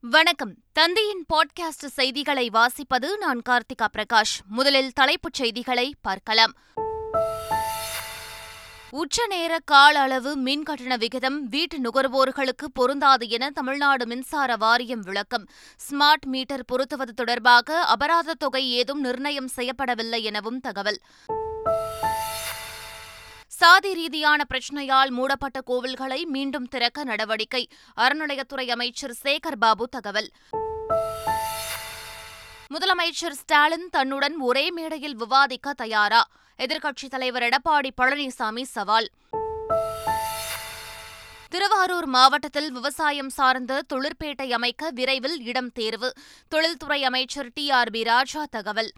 வணக்கம். தந்தையின் பாட்காஸ்ட் செய்திகளை வாசிப்பது நான் கார்த்திகா பிரகாஷ். முதலில் தலைப்புச் செய்திகளை பார்க்கலாம். உச்ச நேர கால அளவு மின் கட்டண விகிதம் வீட்டு நுகர்வோர்களுக்கு பொருந்தாது என தமிழ்நாடு மின்சார வாரியம் விளக்கம். ஸ்மார்ட் மீட்டர் பொருத்துவது தொடர்பாக அபராத தொகை ஏதும் நிர்ணயம் செய்யப்படவில்லை எனவும் தகவல். சாதி ரீதியான பிரச்சினையால் மூடப்பட்ட கோவில்களை மீண்டும் திறக்க நடவடிக்கை. அறநிலையத்துறை அமைச்சர் சேகர் பாபு தகவல். முதலமைச்சர் ஸ்டாலின் தன்னுடன் ஒரே மேடையில் விவாதிக்க தயாரா? எதிர்க்கட்சித் தலைவர் எடப்பாடி பழனிசாமி சவால். திருவாரூர் மாவட்டத்தில் விவசாயம் சார்ந்த தொழிற்பேட்டை அமைக்க விரைவில் இடம் தேர்வு. தொழில்துறை அமைச்சர் டி ஆர் பி ராஜா தகவல்.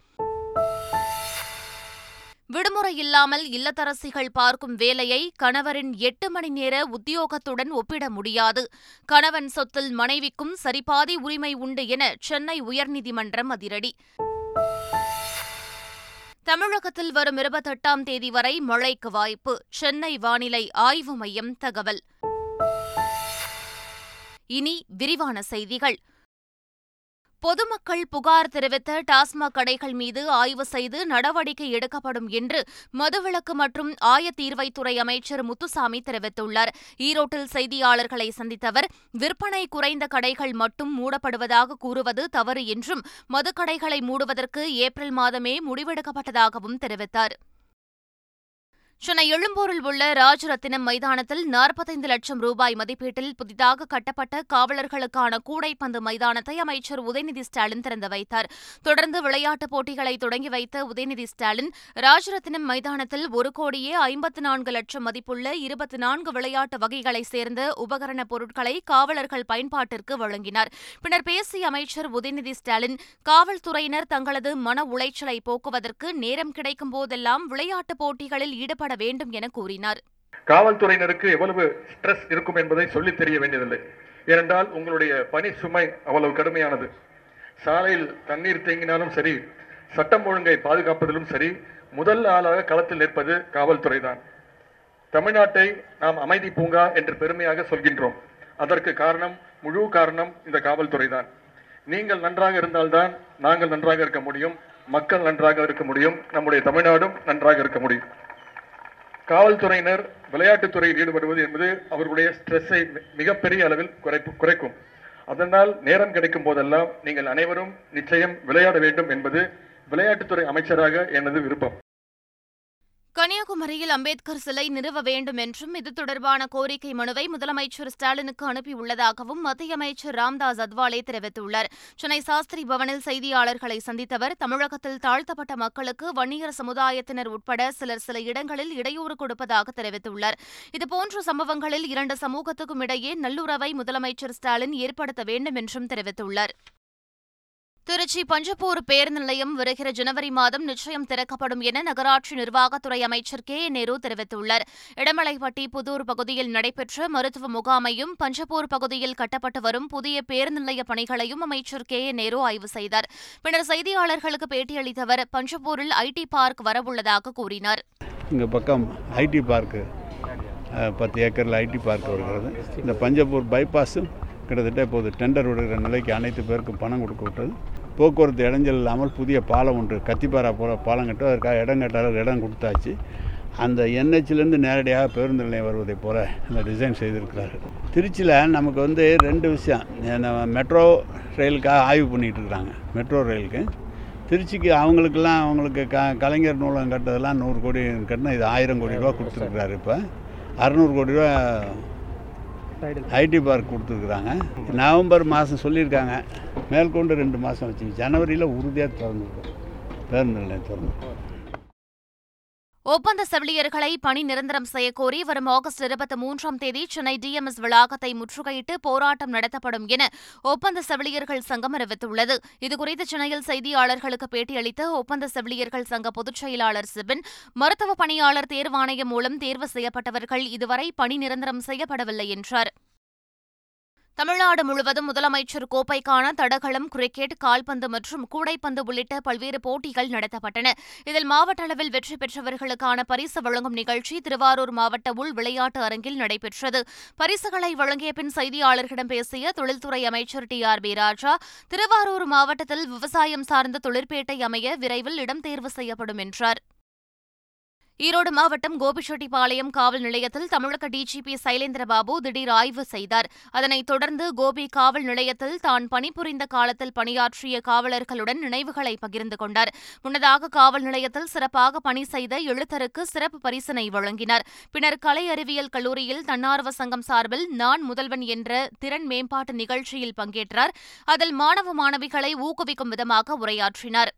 விடுமுறை இல்லாமல் இல்லத்தரசிகள் பார்க்கும் வேலையை கணவரின் எட்டு மணி நேர உத்தியோகத்துடன் ஒப்பிட முடியாது. கணவன் சொத்தில் மனைவிக்கும் சரிபாதி உரிமை உண்டு என சென்னை உயர்நீதிமன்றம் அதிரடி. தமிழகத்தில் வரும் இருபத்தெட்டாம் தேதி வரை மழைக்கு வாய்ப்பு. சென்னை வானிலை ஆய்வு மையம் தகவல். இனி விரிவான செய்திகள். பொதுமக்கள் புகார் தெரிவித்த டாஸ்மாக் கடைகள் மீது ஆய்வு செய்து நடவடிக்கை எடுக்கப்படும் என்று மதுவிலக்கு மற்றும் ஆயத்தீர்வைத்துறை அமைச்சர் முத்துசாமி தெரிவித்துள்ளார். ஈரோட்டில் செய்தியாளர்களை சந்தித்த அவர் விற்பனை குறைந்த கடைகள் மட்டும் மூடப்படுவதாக கூறுவது தவறு என்றும் மதுக்கடைகளை மூடுவதற்கு ஏப்ரல் மாதமே முடிவெடுக்கப்பட்டதாகவும் தெரிவித்தார். சென்னை எழும்பூரில் உள்ள ராஜரத்தினம் மைதானத்தில் நாற்பத்தைந்து லட்சம் ரூபாய் மதிப்பீட்டில் புதிதாக கட்டப்பட்ட காவலர்களுக்கான கூடைப்பந்து மைதானத்தை அமைச்சர் உதயநிதி ஸ்டாலின் திறந்து வைத்தார். தொடர்ந்து விளையாட்டுப் போட்டிகளை தொடங்கி வைத்த உதயநிதி ஸ்டாலின் ராஜரத்தினம் மைதானத்தில் ஒரு கோடியே ஐம்பத்து நான்கு லட்சம் மதிப்புள்ள இருபத்தி நான்கு விளையாட்டு வகைகளைச் சேர்ந்த உபகரணப் பொருட்களை காவலர்கள் பயன்பாட்டிற்கு வழங்கினார். பின்னர் பேசிய அமைச்சர் உதயநிதி ஸ்டாலின் காவல்துறையினர் தங்களது மன உளைச்சலை போக்குவதற்கு நேரம் கிடைக்கும் போதெல்லாம் விளையாட்டுப் போட்டிகளில் ஈடுபட செயல்பட வேண்டும் என கூறினார். காவல்துறையினருக்கு எவ்வளவு ஸ்ட்ரெஸ் இருக்கும் என்பதை சொல்லி தெரிய வேண்டியதில்லை. ஏனென்றால் உங்களுடைய பணி சுமை அவ்வளவு கடுமையானது. சாலையில் தண்ணீர் தேங்கினாலும் சரி சட்டம் ஒழுங்கை பாதுகாப்பதிலும் சரி முதல் ஆளாக களத்தில் நிற்பது காவல்துறை தான் தமிழ்நாட்டை நாம் அமைதி பூங்கா என்று பெருமையாக சொல்கின்றோம். அதற்கு காரணம் முழு காரணம் இந்த காவல்துறை தான் நீங்கள் நன்றாக இருந்தால்தான் நாங்கள் நன்றாக இருக்க முடியும் மக்கள் நன்றாக இருக்க முடியும் நம்முடைய தமிழ்நாடும் நன்றாக இருக்க முடியும். காவல்துறையினர் விளையாட்டுத்துறையில் ஈடுபடுவது என்பது அவர்களுடைய ஸ்ட்ரெஸ்ஸை மிகப்பெரிய அளவில் குறைக்கும். அதனால் நேரம் கிடைக்கும் போதெல்லாம் நீங்கள் அனைவரும் நிச்சயம் விளையாட வேண்டும் என்பது விளையாட்டுத்துறை அமைச்சராக எனது விருப்பம். கன்னியாகுமரியில் அம்பேத்கர் சிலை நிறுவ வேண்டும் என்றும் இது தொடர்பான கோரிக்கை மனுவை முதலமைச்சர் ஸ்டாலினுக்கு அனுப்பியுள்ளதாகவும் மத்திய அமைச்சர் ராம்தாஸ் அத்வாலே தெரிவித்துள்ளார். சென்னை சாஸ்திரி பவனில் செய்தியாளர்களை சந்தித்தவர் தமிழகத்தில் தாழ்த்தப்பட்ட மக்களுக்கு வன்னியர் சமுதாயத்தினர் உட்பட சிலர் சில இடங்களில் இடையூறு கொடுப்பதாக தெரிவித்துள்ளார். இதுபோன்ற சம்பவங்களில் இரண்டு சமூகத்துக்கும் இடையே நல்லுறவை முதலமைச்சர் ஸ்டாலின் ஏற்படுத்த வேண்டும் என்றும் தெரிவித்துள்ளார். திருச்சி பஞ்சப்பூர் பேருந்து நிலையம் வருகிற ஜனவரி மாதம் நிச்சயம் திறக்கப்படும் என நகராட்சி நிர்வாகத்துறை அமைச்சர் கே நேரு தெரிவித்துள்ளார். இடமலைப்பட்டி புதூர் பகுதியில் நடைபெற்ற மருத்துவ முகாமையும் பஞ்சப்பூர் பகுதியில் கட்டப்பட்டு வரும் புதிய பேருந்து நிலைய பணிகளையும் அமைச்சர் கே நேரு ஆய்வு செய்தார். பின்னர் செய்தியாளர்களுக்கு பேட்டியளித்த அவர் பஞ்சப்பூரில் ஐடி பார்க் வரவுள்ளதாக கூறினார். இங்கே பக்கம் ஐடி பார்க்கு பத்து ஏக்கரில் ஐடி பார்க் வருகிறது. இந்த பஞ்சப்பூர் பைபாஸும் கிட்டத்தட்ட இப்போது டெண்டர் விடுகிற நிலைக்கு அனைத்து பேருக்கும் பணம் கொடுக்க விட்டது. போக்குவரத்து இடைஞ்சல் இல்லாமல் புதிய பாலம் ஒன்று கத்திப்பாரா போகிற பாலம் கட்டு அதற்காக இடம் கேட்டாலும் இடம் கொடுத்தாச்சு. அந்த என்ஹெச்லேருந்து நேரடியாக பேருந்து நிலையம் வருவதை போல் அந்த டிசைன் செய்திருக்கிறார்கள். திருச்சியில் நமக்கு வந்து ரெண்டு விஷயம். மெட்ரோ ரயிலுக்காக ஆய்வு பண்ணிகிட்டு இருக்கிறாங்க மெட்ரோ ரயிலுக்கு. திருச்சிக்கு அவங்களுக்கெல்லாம் அவங்களுக்கு க கலைஞர் நூலகம் கட்டதெல்லாம் நூறு கோடி கட்டினா இது ஆயிரம் கோடி ரூபா கொடுத்துருக்குறாரு இப்போ. அறநூறு கோடி ரூபா ஐடி பார்க் கொடுத்துருக்குறாங்க. நவம்பர் மாதம் சொல்லியிருக்காங்க. மேற்கொண்டு ரெண்டு மாதம் வச்சுங்க ஜனவரியில் உறுதியாக திறந்துருக்கோம். பேருந்து நிலையம் திறந்து. ஒப்பந்த செவிலியர்களை பணி நிரந்தரம் செய்யக்கோரி வரும் ஆகஸ்ட் இருபத்தி மூன்றாம் தேதி சென்னை டிஎம்எஸ் வளாகத்தை முற்றுகையிட்டு போராட்டம் நடத்தப்படும் என ஒப்பந்த செவிலியர்கள் சங்கம் அறிவித்துள்ளது. இதுகுறித்து சென்னையில் செய்தியாளர்களுக்கு பேட்டியளித்த ஒப்பந்த செவிலியர்கள் சங்க பொதுச் செயலாளர் சிபின் மருத்துவ பணியாளர் தேர்வாணையம் மூலம் தேர்வு செய்யப்பட்டவர்கள் இதுவரை பணி நிரந்தரம் செய்யப்படவில்லை என்றார். தமிழ்நாடு முழுவதும் முதலமைச்சர் கோப்பைக்கான தடகளம் கிரிக்கெட் கால்பந்து மற்றும் கூடைப்பந்து உள்ளிட்ட பல்வேறு போட்டிகள் நடத்தப்பட்டன. இதில் மாவட்ட அளவில் வெற்றி பெற்றவர்களுக்கான பரிசு வழங்கும் நிகழ்ச்சி திருவாரூர் மாவட்ட உள் விளையாட்டு அரங்கில் நடைபெற்றது. பரிசுகளை வழங்கிய பின் செய்தியாளர்களிடம் பேசிய தொழில்துறை அமைச்சர் T. R. B Raja Thiruvarur மாவட்டத்தில் விவசாயம் சார்ந்த தொழிற்பேட்டை அமைய விரைவில் இடம் தேர்வு செய்யப்படும் என்றார். ஈரோடு மாவட்டம் கோபிச்செட்டிப்பாளையம் காவல் நிலையத்தில் தமிழக டிஜிபி சைலேந்திரபாபு திடீர் ஆய்வு செய்தார். அதனைத் தொடர்ந்து கோபி காவல் நிலையத்தில் தான் பணிபுரிந்த காலத்தில் பணியாற்றிய காவலர்களுடன் நினைவுகளை பகிர்ந்து கொண்டார். முன்னதாக காவல் நிலையத்தில் சிறப்பாக பணி செய்த எழுத்தருக்கு சிறப்பு பரிசினை வழங்கினார். பின்னர் கலை அறிவியல் கல்லூரியில் தன்னார்வ சங்கம் சார்பில் நான் முதல்வன் என்ற திறன் மேம்பாட்டு நிகழ்ச்சியில் பங்கேற்றார். அதில் மாணவ மாணவிகளை ஊக்குவிக்கும் விதமாக உரையாற்றினார்.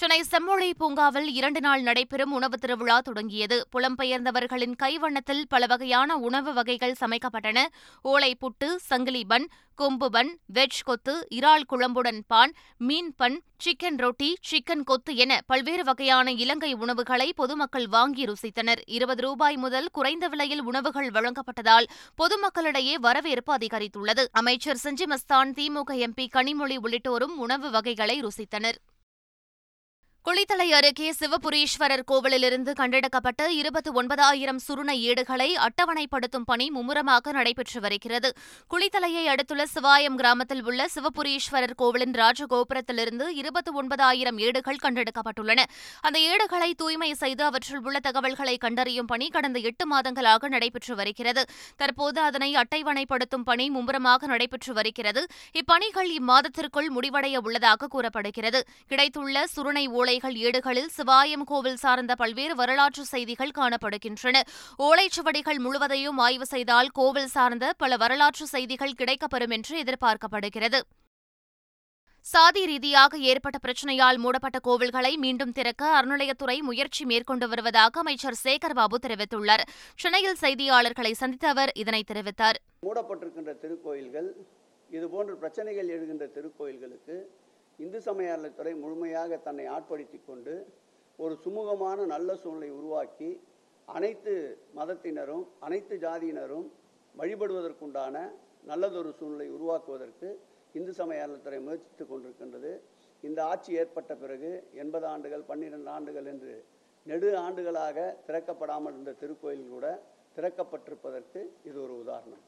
சென்னை செம்மொழி பூங்காவில் இரண்டு நாள் நடைபெறும் உணவு திருவிழா தொடங்கியது. புலம்பெயர்ந்தவர்களின் கைவண்ணத்தில் பல வகையான உணவு வகைகள் சமைக்கப்பட்டன. ஓலை புட்டு சங்கிலி பன் கொம்பு பன் வெஜ் கொத்து இறால் குழம்புடன் பான் மீன் பன் சிக்கன் ரொட்டி சிக்கன் கொத்து என பல்வேறு வகையான இலங்கை உணவுகளை பொதுமக்கள் வாங்கி ருசித்தனர். இருபது ரூபாய் முதல் குறைந்த விலையில் உணவுகள் வழங்கப்பட்டதால் பொதுமக்களிடையே வரவேற்பு அதிகரித்துள்ளது. அமைச்சர் செஞ்சி மஸ்தான் திமுக எம்பி கனிமொழி உள்ளிட்டோரும் உணவு வகைகளை ருசித்தனர். குளித்தலை அருகே சிவபுரீஸ்வரர் கோவிலிலிருந்து கண்டெடுக்கப்பட்ட இருபத்தி ஒன்பதாயிரம் சுருண ஏடுகளை அட்டவணைப்படுத்தும் பணி மும்முரமாக நடைபெற்று வருகிறது. குளித்தலையை அடுத்துள்ள சிவாயம் கிராமத்தில் உள்ள சிவபுரீஸ்வரர் கோவிலின் ராஜகோபுரத்திலிருந்து இருபத்தி ஒன்பதாயிரம் ஏடுகள் கண்டெடுக்கப்பட்டுள்ளன. அந்த ஏடுகளை தூய்மை செய்து அவற்றில் உள்ள தகவல்களை கண்டறியும் பணி கடந்த எட்டு மாதங்களாக நடைபெற்று வருகிறது. தற்போது அதனை அட்டைவணைப்படுத்தும் பணி மும்முரமாக நடைபெற்று வருகிறது. இப்பணிகள் இம்மாதத்திற்குள் முடிவடைய உள்ளதாக கூறப்படுகிறது. கிடைத்துள்ள சுருணை ஓலை ஓலைகள் ஏடுகளில் சிவாயம் கோவில் சார்ந்த பல்வேறு வரலாற்று செய்திகள் காணப்படுகின்றன. ஓலைச்சுவடிகள் முழுவதையும் ஆய்வு செய்தால் கோவில் சார்ந்த பல வரலாற்று செய்திகள் கிடைக்கப்பெறும் என்று எதிர்பார்க்கப்படுகிறது. சாதி ரீதியாக ஏற்பட்ட பிரச்சினையால் மூடப்பட்ட கோவில்களை மீண்டும் திறக்க அறநிலையத்துறை முயற்சி மேற்கொண்டு வருவதாக அமைச்சர் சேகர்பாபு தெரிவித்துள்ளார். சென்னையில் செய்தியாளர்களை சந்தித்த அவர் இதனை தெரிவித்தார். மூடப்பட்டிருக்கின்ற திருக்கோயில்கள் இதுபோன்ற பிரச்சனைகள் எழுகின்ற திருக்கோயில்களுக்கு இந்து சமய அறநிலைத்துறை முழுமையாக தன்னை ஆட்படுத்தி கொண்டு ஒரு சுமூகமான நல்ல சூழ்நிலை உருவாக்கி அனைத்து மதத்தினரும் அனைத்து ஜாதியினரும் வழிபடுவதற்குண்டான நல்லதொரு சூழ்நிலை உருவாக்குவதற்கு இந்து சமய அறநிலைத்துறை முயற்சித்து கொண்டிருக்கின்றது. இந்த ஆட்சி ஏற்பட்ட பிறகு எண்பது ஆண்டுகள் பன்னிரெண்டு ஆண்டுகள் என்று நெடு ஆண்டுகளாக திறக்கப்படாமல் இருந்த திருக்கோயில் கூட திறக்கப்பட்டிருப்பதற்கு இது ஒரு உதாரணம்.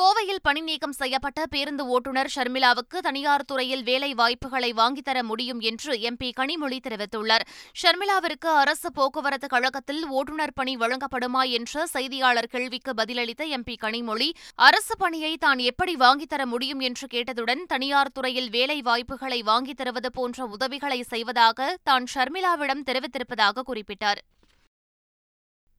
கோவையில் பணி நீக்கம் செய்யப்பட்ட பேருந்து ஓட்டுநர் ஷர்மிளாவுக்கு தனியார் துறையில் வேலை வாய்ப்புகளை வாங்கித்தர முடியும் என்று எம்பி கனிமொழி தெரிவித்துள்ளார். ஷர்மிளாவிற்கு அரசு போக்குவரத்து கழகத்தில் ஓட்டுநர் பணி வழங்கப்படுமா என்ற செய்தியாளர் கேள்விக்கு பதிலளித்த எம்பி கனிமொழி அரசு பணியை தான் எப்படி வாங்கித்தர முடியும் என்று கேட்டதுடன் தனியார் துறையில் வேலை வாய்ப்புகளை வாங்கித் தருவது போன்ற உதவிகளை செய்வதாக தான் ஷர்மிளாவிடம் தெரிவித்திருப்பதாக குறிப்பிட்டார்.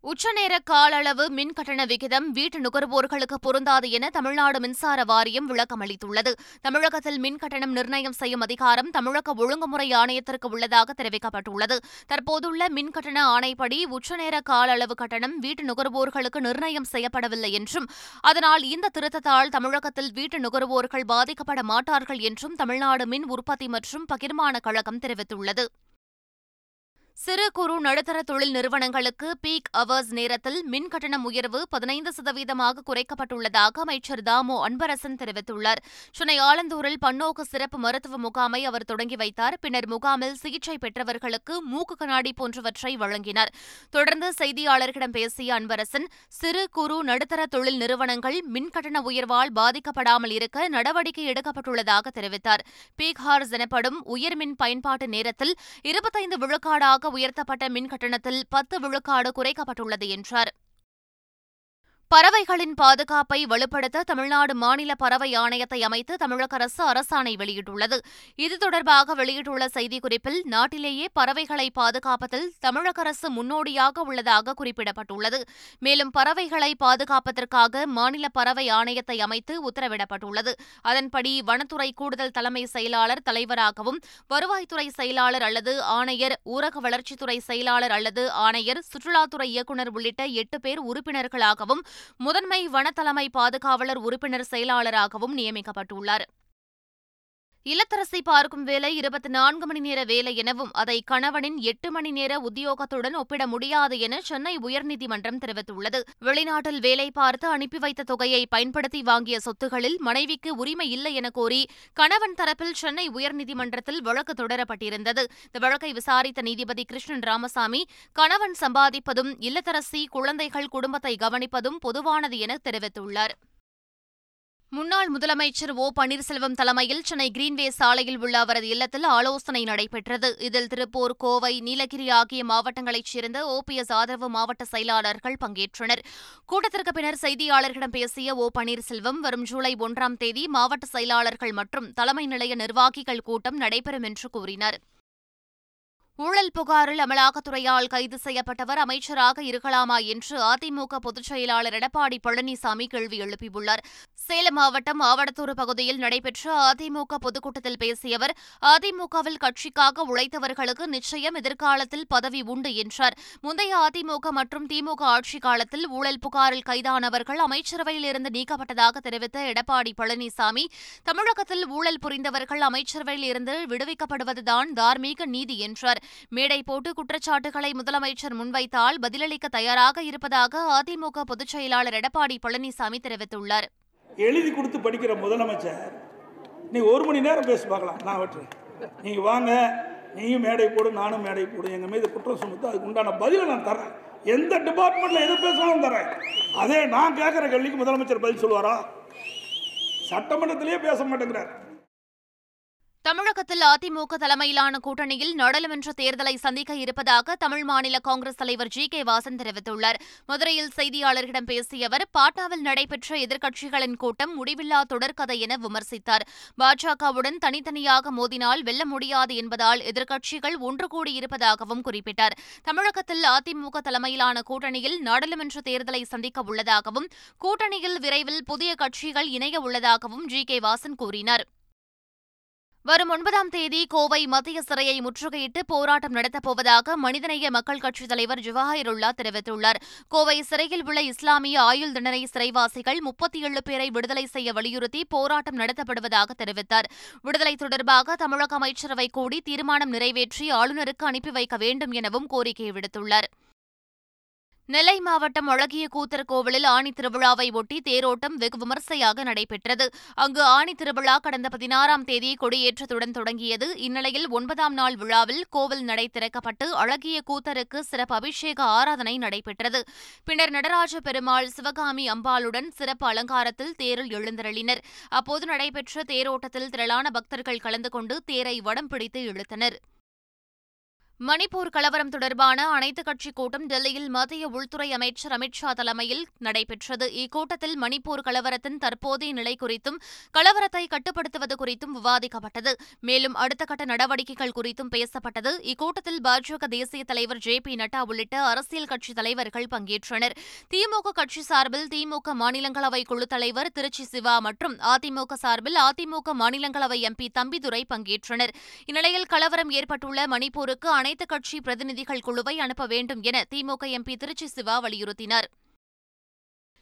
உச்சநேர கால அளவு மின் கட்டண விகிதம் வீட்டு நுகர்வோர்களுக்கு பொருந்தாது என தமிழ்நாடு மின்சார வாரியம் விளக்கம் அளித்துள்ளது. தமிழகத்தில் மின் கட்டணம் நிர்ணயம் செய்யும் அதிகாரம் தமிழக ஒழுங்குமுறை ஆணையத்திற்கு உள்ளதாக தெரிவிக்கப்பட்டுள்ளது. தற்போதுள்ள மின் கட்டண ஆணைப்படி உச்சநேர கால அளவு கட்டணம் வீட்டு நுகர்வோர்களுக்கு நிர்ணயம் செய்யப்படவில்லை என்றும் அதனால் இந்த திருத்தத்தால் தமிழகத்தில் வீட்டு நுகர்வோர்கள் பாதிக்கப்பட மாட்டார்கள் என்றும் தமிழ்நாடு மின் உற்பத்தி மற்றும் பகிர்மான கழகம் தெரிவித்துள்ளது. சிறு குறு நடுத்தர தொழில் நிறுவனங்களுக்கு பீக் அவர்ஸ் நேரத்தில் மின் கட்டணம் உயர்வு பதினைந்து சதவீதமாக குறைக்கப்பட்டுள்ளதாக அமைச்சர் தாமோ அன்பரசன் தெரிவித்துள்ளார். சென்னை ஆலந்தூரில் பன்னோக்கு சிறப்பு மருத்துவ முகாமை அவர் தொடங்கி வைத்தார். பின்னர் முகாமில் சிகிச்சை பெற்றவர்களுக்கு மூக்கு கண்ணாடி போன்றவற்றை வழங்கினார். தொடர்ந்து செய்தியாளர்களிடம் பேசிய அன்பரசன் சிறு குறு நடுத்தர தொழில் நிறுவனங்கள் மின் கட்டண உயர்வால் பாதிக்கப்படாமல் இருக்க நடவடிக்கை எடுக்கப்பட்டுள்ளதாக தெரிவித்தார். பீக் ஹார்ஸ் எனப்படும் உயர்மின் பயன்பாட்டு நேரத்தில் இருபத்தைந்து விழுக்காடாக உயர்த்தப்பட்ட மின் கட்டணத்தில் பத்து விழுக்காடு குறைக்கப்பட்டுள்ளது என்றார். பறவைகளின் பாதுகாப்பை வலுப்படுத்த தமிழ்நாடு மாநில பறவை ஆணையத்தை அமைத்து தமிழக அரசு அரசாணை வெளியிட்டுள்ளது. இது தொடர்பாக வெளியிட்டுள்ள செய்திக்குறிப்பில் நாட்டிலேயே பறவைகளை பாதுகாப்பதில் தமிழக அரசு முன்னோடியாக உள்ளதாக குறிப்பிடப்பட்டுள்ளது. மேலும் பறவைகளை பாதுகாப்பதற்காக மாநில பறவை ஆணையத்தை அமைத்து உத்தரவிடப்பட்டுள்ளது. அதன்படி வனத்துறை கூடுதல் தலைமை செயலாளர் தலைவராகவும் வருவாய்த்துறை செயலாளர் அல்லது ஆணையர் ஊரக வளர்ச்சித்துறை செயலாளர் அல்லது ஆணையர் சுற்றுலாத்துறை இயக்குநர் உள்ளிட்ட எட்டு பேர் உறுப்பினர்களாகவும் முதன்மை வனத்தலைமை பாதுகாவலர் உறுப்பினர் செயலாளராகவும் நியமிக்கப்பட்டுள்ளார். இல்லத்தரசி பார்க்கும் வேலை இருபத்தி நான்கு மணி நேர வேலை எனவும் அதை கணவனின் எட்டு மணி நேர உத்தியோகத்துடன் ஒப்பிட முடியாது என சென்னை உயர்நீதிமன்றம் தெரிவித்துள்ளது. வெளிநாட்டில் வேலை பார்த்து அனுப்பி வைத்த தொகையை பயன்படுத்தி வாங்கிய சொத்துகளில் மனைவிக்கு உரிமை இல்லை என கோரி கணவன் தரப்பில் சென்னை உயர்நீதிமன்றத்தில் வழக்கு தொடரப்பட்டிருந்தது. இந்த வழக்கை விசாரித்த நீதிபதி கிருஷ்ணன் ராமசாமி கணவன் சம்பாதிப்பதும் இல்லத்தரசி குழந்தைகள் குடும்பத்தை கவனிப்பதும் பொதுவானது என தெரிவித்துள்ளார். முன்னாள் முதலமைச்சர் ஓ. பன்னீர்செல்வம் தலைமையில் சென்னை கிரீன்வே சாலையில் உள்ள அவரது இல்லத்தில் ஆலோசனை நடைபெற்றது. இதில் திருப்பூர் கோவை நீலகிரி ஆகிய மாவட்டங்களைச் சேர்ந்த ஓபிஎஸ் ஆதரவு மாவட்ட செயலாளர்கள் பங்கேற்றனர். கூட்டத்திற்கு பின்னர் செய்தியாளர்களிடம் பேசிய ஓ. பன்னீர்செல்வம் வரும் ஜூலை ஒன்றாம் தேதி மாவட்ட செயலாளர்கள் மற்றும் தலைமை நிலைய நிர்வாகிகள் கூட்டம் நடைபெறும் என்று கூறினார். ஊழல் புகாரில் அமலாக்கத்துறையால் கைது செய்யப்பட்டவர் அமைச்சராக இருக்கலாமா என்று அதிமுக பொதுச் செயலாளர் எடப்பாடி பழனிசாமி கேள்வி எழுப்பியுள்ளார். சேலம் மாவட்டம் ஆவடத்தூர் பகுதியில் நடைபெற்ற அதிமுக பொதுக்கூட்டத்தில் பேசிய அவர் அதிமுகவில் கட்சிக்காக உழைத்தவர்களுக்கு நிச்சயம் எதிர்காலத்தில் பதவி உண்டு என்றார். முந்தைய அதிமுக மற்றும் திமுக ஆட்சிக் காலத்தில் ஊழல் புகாரில் கைதானவர்கள் அமைச்சரவையில் இருந்து நீக்கப்பட்டதாக தெரிவித்த எடப்பாடி பழனிசாமி தமிழகத்தில் ஊழல் புரிந்தவர்கள் அமைச்சரவையில் இருந்து விடுவிக்கப்படுவதுதான் தார்மீக நீதி என்றார். மேடை போட்டு குற்றச்சாட்டுகளை முதலமைச்சர் முன்வைத்தால் பதிலளிக்க தயாராக இருப்பதாக அதிமுக பொதுச் செயலாளர் எடப்பாடி பழனிசாமி தெரிவித்துள்ளார். எழுதி கொடுத்து படிக்கிற முதலமைச்சர் நீ ஒரு மணி நேரம் பேசி பார்க்கலாம் நான் வெட்டுறேன். நீங்கள் வாங்க நீயும் மேடை போடு நானும் மேடை போடு எங்கள் மீது குற்றம் சுமத்து அதுக்கு உண்டான பதிலை நான் தரேன் எந்த டிபார்ட்மெண்ட்டில் எது பேசணும் தரேன் அதே நான் கேட்குற கேள்விக்கு முதலமைச்சர் பதில் சொல்லுவாரா? சட்டமன்றத்திலேயே பேச மாட்டேங்கிறார். தமிழகத்தில் அதிமுக தலைமையிலான கூட்டணியில் நாடாளுமன்ற தேர்தலை சந்திக்க இருப்பதாக தமிழ் மாநில காங்கிரஸ் தலைவர் ஜி கே வாசன் தெரிவித்துள்ளார். மதுரையில் செய்தியாளர்களிடம் பேசிய அவர் பாட்னாவில் நடைபெற்ற எதிர்க்கட்சிகளின் கூட்டம் முடிவில்லா தொடர்கதை என விமர்சித்தார். பாஜகவுடன் தனித்தனியாக மோதினால் வெல்ல முடியாது என்பதால் எதிர்க்கட்சிகள் ஒன்று கூடியிருப்பதாகவும் குறிப்பிட்டார். தமிழகத்தில் அதிமுக தலைமையிலான கூட்டணியில் நாடாளுமன்ற தேர்தலை சந்திக்க உள்ளதாகவும் கூட்டணியில் விரைவில் புதிய கட்சிகள் இணைய உள்ளதாகவும் ஜி கே வாசன் கூறினார். வரும் ஒன்பதாம் தேதி கோவை மத்திய சிறையை முற்றுகையிட்டு போராட்டம் நடத்தப்போவதாக மனிதநேய மக்கள் கட்சித் தலைவர் ஜவஹருல்லா தெரிவித்துள்ளார். கோவை சிறையில் உள்ள இஸ்லாமிய ஆயுள் தண்டனை சிறைவாசிகள் முப்பத்தி ஏழு பேரை விடுதலை செய்ய வலியுறுத்தி போராட்டம் நடத்தப்படுவதாக தெரிவித்தார். விடுதலை தொடர்பாக தமிழக அமைச்சரவை கூடி தீர்மானம் நிறைவேற்றி ஆளுநருக்கு அனுப்பி வைக்க வேண்டும் எனவும் கோரிக்கை விடுத்துள்ளார். நெல்லை மாவட்டம் அழகிய கூத்தர் கோவிலில் ஆணி திருவிழாவை ஒட்டி தேரோட்டம் வெகு விமர்சையாக நடைபெற்றது. அங்கு ஆணி திருவிழா கடந்த பதினாறாம் தேதி கொடியேற்றத்துடன் தொடங்கியது. இந்நிலையில் ஒன்பதாம் நாள் விழாவில் கோவில் நடை திறக்கப்பட்டு அழகிய கூத்தருக்கு சிறப்பு அபிஷேக ஆராதனை நடைபெற்றது. பின்னர் நடராஜ பெருமாள் சிவகாமி அம்பாளுடன் சிறப்பு அலங்காரத்தில் தேரில் எழுந்தருளினர். அப்போது நடைபெற்ற தேரோட்டத்தில் திரளான பக்தர்கள் கலந்து கொண்டு தேரை வடம் பிடித்து இழுத்தனர். மணிப்பூர் கலவரம் தொடர்பான அனைத்துக் கட்சி கூட்டம் டெல்லியில் மத்திய உள்துறை அமைச்சர் அமித்ஷா தலைமையில் நடைபெற்றது. இக்கூட்டத்தில் மணிப்பூர் கலவரத்தின் தற்போதைய நிலை குறித்தும் கலவரத்தை கட்டுப்படுத்துவது குறித்தும் விவாதிக்கப்பட்டது. மேலும் அடுத்த கட்ட நடவடிக்கைகள் குறித்தும் பேசப்பட்டது. இக்கூட்டத்தில் பாஜக தேசிய தலைவர் ஜே பி நட்டா உள்ளிட்ட அரசியல் கட்சித் தலைவர்கள் பங்கேற்றனர். திமுக கட்சி சார்பில் திமுக மாநிலங்களவை குழு தலைவர் திருச்சி சிவா மற்றும் அதிமுக சார்பில் அதிமுக மாநிலங்களவை எம்பி தம்பிதுரை பங்கேற்றனர். இந்நிலையில் கலவரம் ஏற்பட்டுள்ள மணிப்பூருக்கு அனைத்து கட்சி பிரதிநிதிகள் குழுவை அனுப்ப வேண்டும் என திமுக எம்பி திருச்சி சிவா வலியுறுத்தினார்.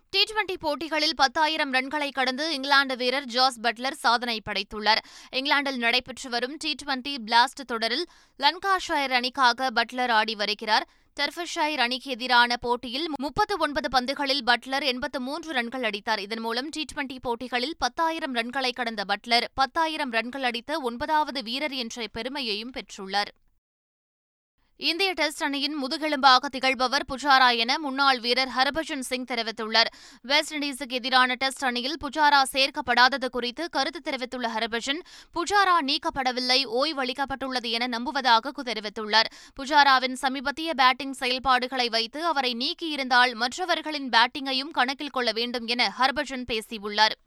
டி டுவெண்டி போட்டிகளில் பத்தாயிரம் ரன்களை கடந்து இங்கிலாந்து வீரர் ஜாஸ் பட்லர் சாதனை படைத்துள்ளார். இங்கிலாந்தில் நடைபெற்று வரும் டி டுவெண்டி பிளாஸ்ட் தொடரில் லன்காஷயர் அணிக்காக பட்லர் ஆடி வருகிறார். டெர்ஃபஷைர் அணிக்கு எதிரான போட்டியில் முப்பத்து ஒன்பது பந்துகளில் பட்லர் எண்பத்து மூன்று ரன்கள் அடித்தார். இதன் மூலம் டி டுவெண்டி போட்டிகளில் பத்தாயிரம் ரன்களை கடந்த பட்லர் பத்தாயிரம் ரன்கள் அடித்த ஒன்பதாவது வீரர் என்ற பெருமையையும் பெற்றுள்ளார். இந்திய டெஸ்ட் அணியின் முதுகெலும்பாக திகழ்பவர் புஜாரா என முன்னாள் வீரர் ஹர்பஜன் சிங் தெரிவித்துள்ளார். வெஸ்ட் இண்டீஸுக்கு எதிரான டெஸ்ட் அணியில் புஜாரா சேர்க்கப்படாதது குறித்து கருத்து தெரிவித்துள்ள ஹர்பஜன் புஜாரா நீக்கப்படவில்லை ஓய்வளிக்கப்பட்டுள்ளது என நம்புவதாக தெரிவித்துள்ளார். புஜாராவின் சமீபத்திய பேட்டிங் செயல்பாடுகளை வைத்து அவரை நீக்கியிருந்தால் மற்றவர்களின் பேட்டிங்கையும் கணக்கில் கொள்ள வேண்டும் என ஹர்பஜன் பேசியுள்ளார்.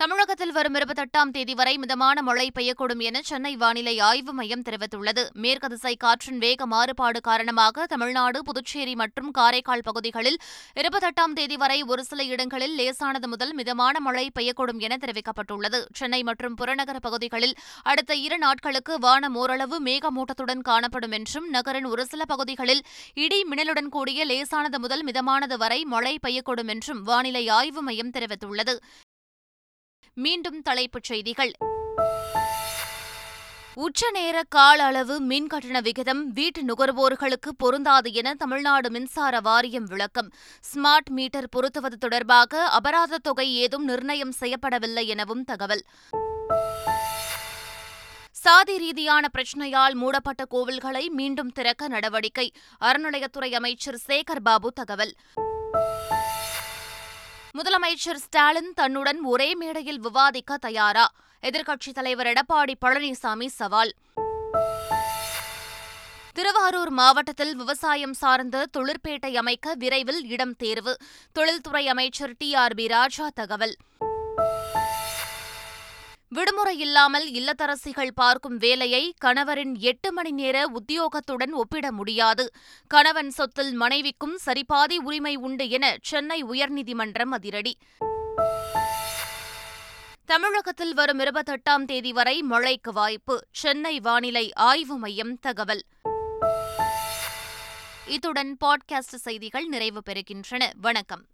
தமிழகத்தில் வரும் இருபத்தெட்டாம் தேதி வரை மிதமான மழை பெய்யக்கூடும் என சென்னை வானிலை ஆய்வு மையம் தெரிவித்துள்ளது. மேற்கு திசை காற்றின் வேக மாறுபாடு காரணமாக தமிழ்நாடு புதுச்சேரி மற்றும் காரைக்கால் பகுதிகளில் இருபத்தெட்டாம் தேதி வரை ஒரு சில இடங்களில் லேசானது முதல் மிதமான மழை பெய்யக்கூடும் என தெரிவிக்கப்பட்டுள்ளது. சென்னை மற்றும் புறநகர பகுதிகளில் அடுத்த இரு நாட்களுக்கு வானம் ஓரளவு மேகமூட்டத்துடன் காணப்படும் என்றும் நகரின் ஒரு சில பகுதிகளில் இடி மின்னலுடன் கூடிய லேசானது முதல் மிதமானது வரை மழை பெய்யக்கூடும் என்றும் வானிலை ஆய்வு மையம் தெரிவித்துள்ளது. மீண்டும் தலைப்புச் செய்திகள். உச்ச நேர கால அளவு மின் கட்டண விகிதம் வீட்டு நுகர்வோர்களுக்கு பொருந்தாது என தமிழ்நாடு மின்சார வாரியம் விளக்கம். ஸ்மார்ட் மீட்டர் பொருத்துவது தொடர்பாக அபராத தொகை ஏதும் நிர்ணயம் செய்யப்படவில்லை எனவும் தகவல். சாதி ரீதியான பிரச்சினையால் மூடப்பட்ட கோவில்களை மீண்டும் திறக்க நடவடிக்கை. அறநிலையத்துறை அமைச்சர் சேகர் பாபு தகவல். முதலமைச்சர் ஸ்டாலின் தன்னுடன் ஒரே மேடையில் விவாதிக்க தயாரா? எதிர்க்கட்சித் தலைவர் எடப்பாடி பழனிசாமி சவால். திருவாரூர் மாவட்டத்தில் விவசாயம் சார்ந்த தொழிற்பேட்டை அமைக்க விரைவில் இடம் தேர்வு. தொழில்துறை அமைச்சர் டி ஆர் பி ராஜா தகவல். விடுமுறை இல்லாமல் இல்லத்தரசிகள் பார்க்கும் வேலையை கணவரின் எட்டு மணி நேர உத்தியோகத்துடன் ஒப்பிட முடியாது. கணவன் சொத்தில் மனைவிக்கும் சரிபாதி உரிமை உண்டு என சென்னை உயர்நீதிமன்றம் அதிரடி. தமிழகத்தில் வரும் இருபத்தெட்டாம் தேதி வரை மழைக்கு வாய்ப்பு. சென்னை வானிலை ஆய்வு மையம் தகவல். இத்துடன் பாட்காஸ்ட் செய்திகள் நிறைவு பெறுகின்றன. வணக்கம்.